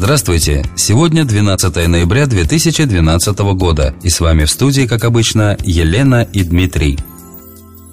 Здравствуйте! Сегодня 12 ноября 2012 года. И с вами в студии, как обычно, Елена и Дмитрий.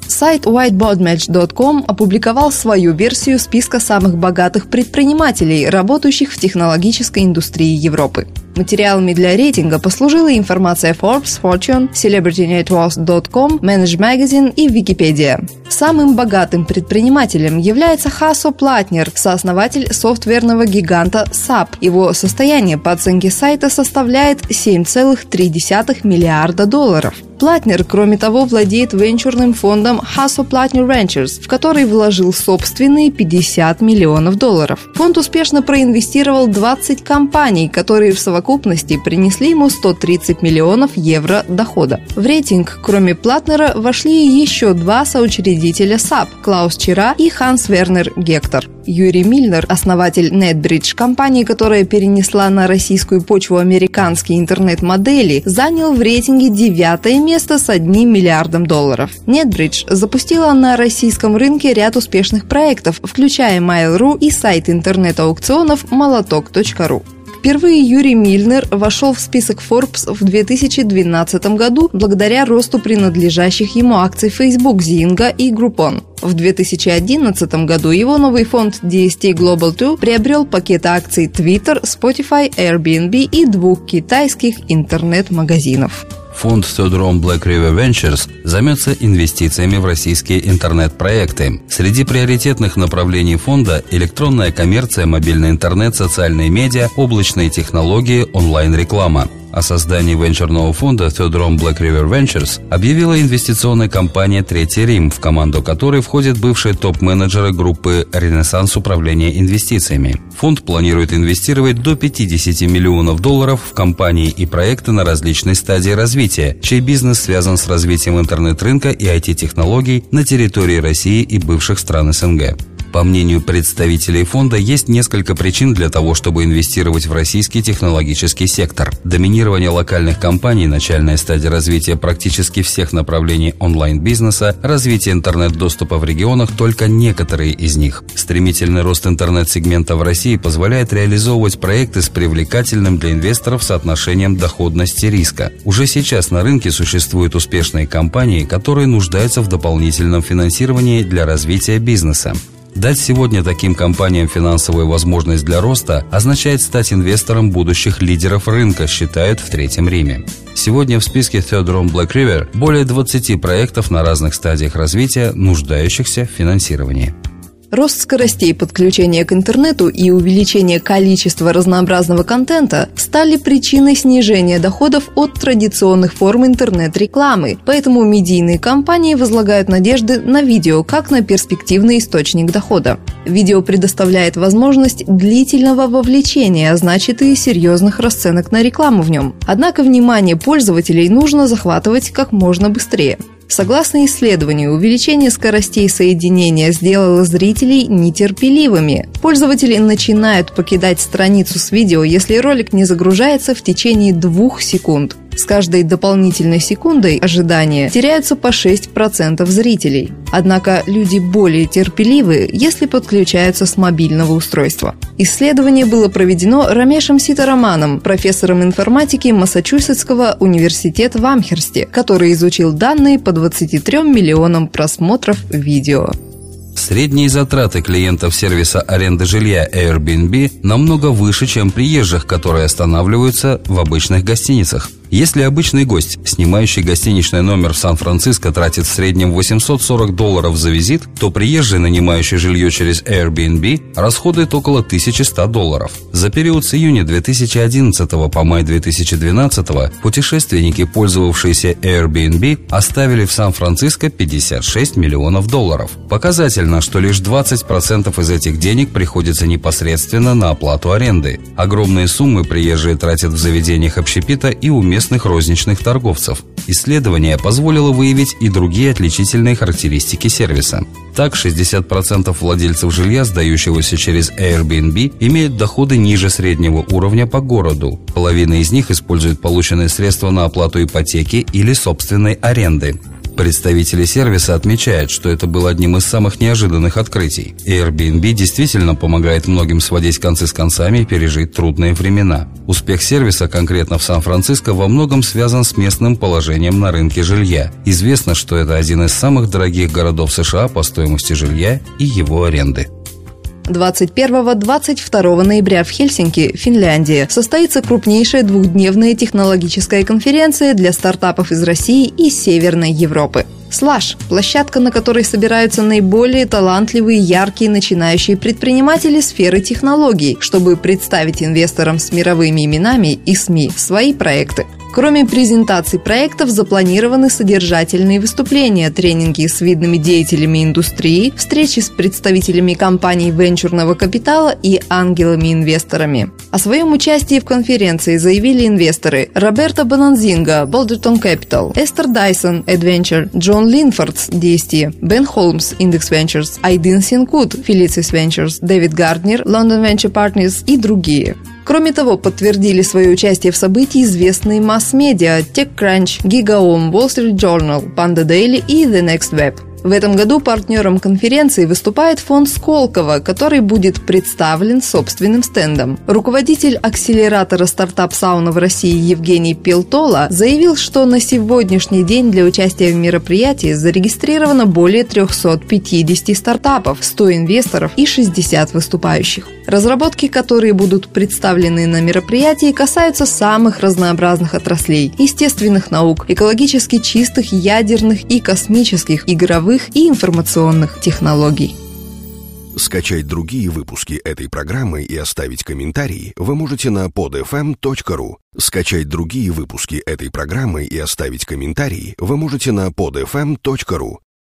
Сайт whiteboardmatch.com опубликовал свою версию списка самых богатых предпринимателей, работающих в технологической индустрии Европы. Материалами для рейтинга послужила информация Forbes, Fortune, CelebrityNetworks.com, Manage Magazine и Wikipedia. Самым богатым предпринимателем является Хасо Платнер, сооснователь софтверного гиганта SAP. Его состояние по оценке сайта составляет 7,3 миллиарда долларов. Платнер, кроме того, владеет венчурным фондом Hasso Plattner Ventures, в который вложил собственные 50 миллионов долларов. Фонд успешно проинвестировал 20 компаний, которые в совокупности принесли ему 130 миллионов евро дохода. В рейтинг, кроме Платнера, вошли еще два соучредителя SAP – Клаус Чира и Ханс Вернер Гектор. Юрий Мильнер, основатель NetBridge, компании, которая перенесла на российскую почву американские интернет-модели, занял в рейтинге девятое место с одним миллиардом долларов. NetBridge запустила на российском рынке ряд успешных проектов, включая Mail.ru и сайт интернет-аукционов молоток.ру. Впервые Юрий Мильнер вошел в список Forbes в 2012 году благодаря росту принадлежащих ему акций Facebook, Zynga и Groupon. В 2011 году его новый фонд DST Global 2 приобрел пакет акций Twitter, Spotify, Airbnb и двух китайских интернет-магазинов. Фонд Theodore Black River Ventures займется инвестициями в российские интернет-проекты. Среди приоритетных направлений фонда – электронная коммерция, мобильный интернет, социальные медиа, облачные технологии, онлайн-реклама. О создании венчурного фонда Theodore Black River Ventures объявила инвестиционная компания «Третий Рим», в команду которой входят бывшие топ-менеджеры группы «Ренессанс управления инвестициями». Фонд планирует инвестировать до 50 миллионов долларов в компании и проекты на различной стадии развития, чей бизнес связан с развитием интернет-рынка и IT-технологий на территории России и бывших стран СНГ. По мнению представителей фонда, есть несколько причин для того, чтобы инвестировать в российский технологический сектор. Доминирование локальных компаний, начальная стадия развития практически всех направлений онлайн-бизнеса, развитие интернет-доступа в регионах – только некоторые из них. Стремительный рост интернет-сегмента в России позволяет реализовывать проекты с привлекательным для инвесторов соотношением доходности риска. Уже сейчас на рынке существуют успешные компании, которые нуждаются в дополнительном финансировании для развития бизнеса. Дать сегодня таким компаниям финансовую возможность для роста означает стать инвестором будущих лидеров рынка, считают в Третьем Риме. Сегодня в списке Third Room Black River более 20 проектов на разных стадиях развития, нуждающихся в финансировании. Рост скоростей подключения к интернету и увеличение количества разнообразного контента стали причиной снижения доходов от традиционных форм интернет-рекламы, поэтому медийные компании возлагают надежды на видео как на перспективный источник дохода. Видео предоставляет возможность длительного вовлечения, а значит и серьезных расценок на рекламу в нем. Однако внимание пользователей нужно захватывать как можно быстрее. Согласно исследованию, увеличение скоростей соединения сделало зрителей нетерпеливыми. Пользователи начинают покидать страницу с видео, если ролик не загружается в течение двух секунд. С каждой дополнительной секундой ожидания теряются по 6% зрителей. Однако люди более терпеливы, если подключаются с мобильного устройства. Исследование было проведено Рамешем Ситараманом, профессором информатики Массачусетского университета в Амхерсте, который изучил данные по 23 миллионам просмотров видео. Средние затраты клиентов сервиса аренды жилья Airbnb намного выше, чем приезжих, которые останавливаются в обычных гостиницах. Если обычный гость, снимающий гостиничный номер в Сан-Франциско, тратит в среднем 840 долларов за визит, то приезжий, нанимающий жилье через Airbnb, расходует около 1100 долларов. За период с июня 2011 по май 2012 путешественники, пользовавшиеся Airbnb, оставили в Сан-Франциско 56 миллионов долларов. Показательно, что лишь 20% из этих денег приходится непосредственно на оплату аренды. Огромные суммы приезжие тратят в заведениях общепита и уместно местных розничных торговцев. Исследование позволило выявить и другие отличительные характеристики сервиса. Так, 60% владельцев жилья, сдающегося через Airbnb, имеют доходы ниже среднего уровня по городу. Половина из них использует полученные средства на оплату ипотеки или собственной аренды. Представители сервиса отмечают, что это было одним из самых неожиданных открытий. Airbnb действительно помогает многим сводить концы с концами и пережить трудные времена. Успех сервиса конкретно в Сан-Франциско во многом связан с местным положением на рынке жилья. Известно, что это один из самых дорогих городов США по стоимости жилья и его аренды. 21-22 ноября в Хельсинки, Финляндия, состоится крупнейшая двухдневная технологическая конференция для стартапов из России и Северной Европы. Слаш – площадка, на которой собираются наиболее талантливые, яркие начинающие предприниматели сферы технологий, чтобы представить инвесторам с мировыми именами и СМИ свои проекты. Кроме презентаций проектов, запланированы содержательные выступления, тренинги с видными деятелями индустрии, встречи с представителями компаний венчурного капитала и ангелами-инвесторами. О своем участии в конференции заявили инвесторы Роберто Бананзинга, Boulderton Capital, Эстер Дайсон, Adventure, Джон Линфордс, DST, Бен Холмс, Index Ventures, Айдин Синкут, Felicis Ventures, Дэвид Гарднер, London Venture Partners и другие. Кроме того, подтвердили свое участие в событии известные масс-медиа TechCrunch, GigaOM, Wall Street Journal, Pando Daily и The Next Web. В этом году партнером конференции выступает фонд Сколково, который будет представлен собственным стендом. Руководитель акселератора Startup Sauna в России Евгений Пилтола заявил, что на сегодняшний день для участия в мероприятии зарегистрировано более 350 стартапов, 100 инвесторов и 60 выступающих. Разработки, которые будут представлены на мероприятии, касаются самых разнообразных отраслей – естественных наук, экологически чистых, ядерных и космических, игровых цифровых и информационных технологий. Скачать другие выпуски этой программы и оставить комментарии вы можете на podfm.ru. Скачать другие выпуски этой программы и оставить комментарии вы можете на podfm.ru.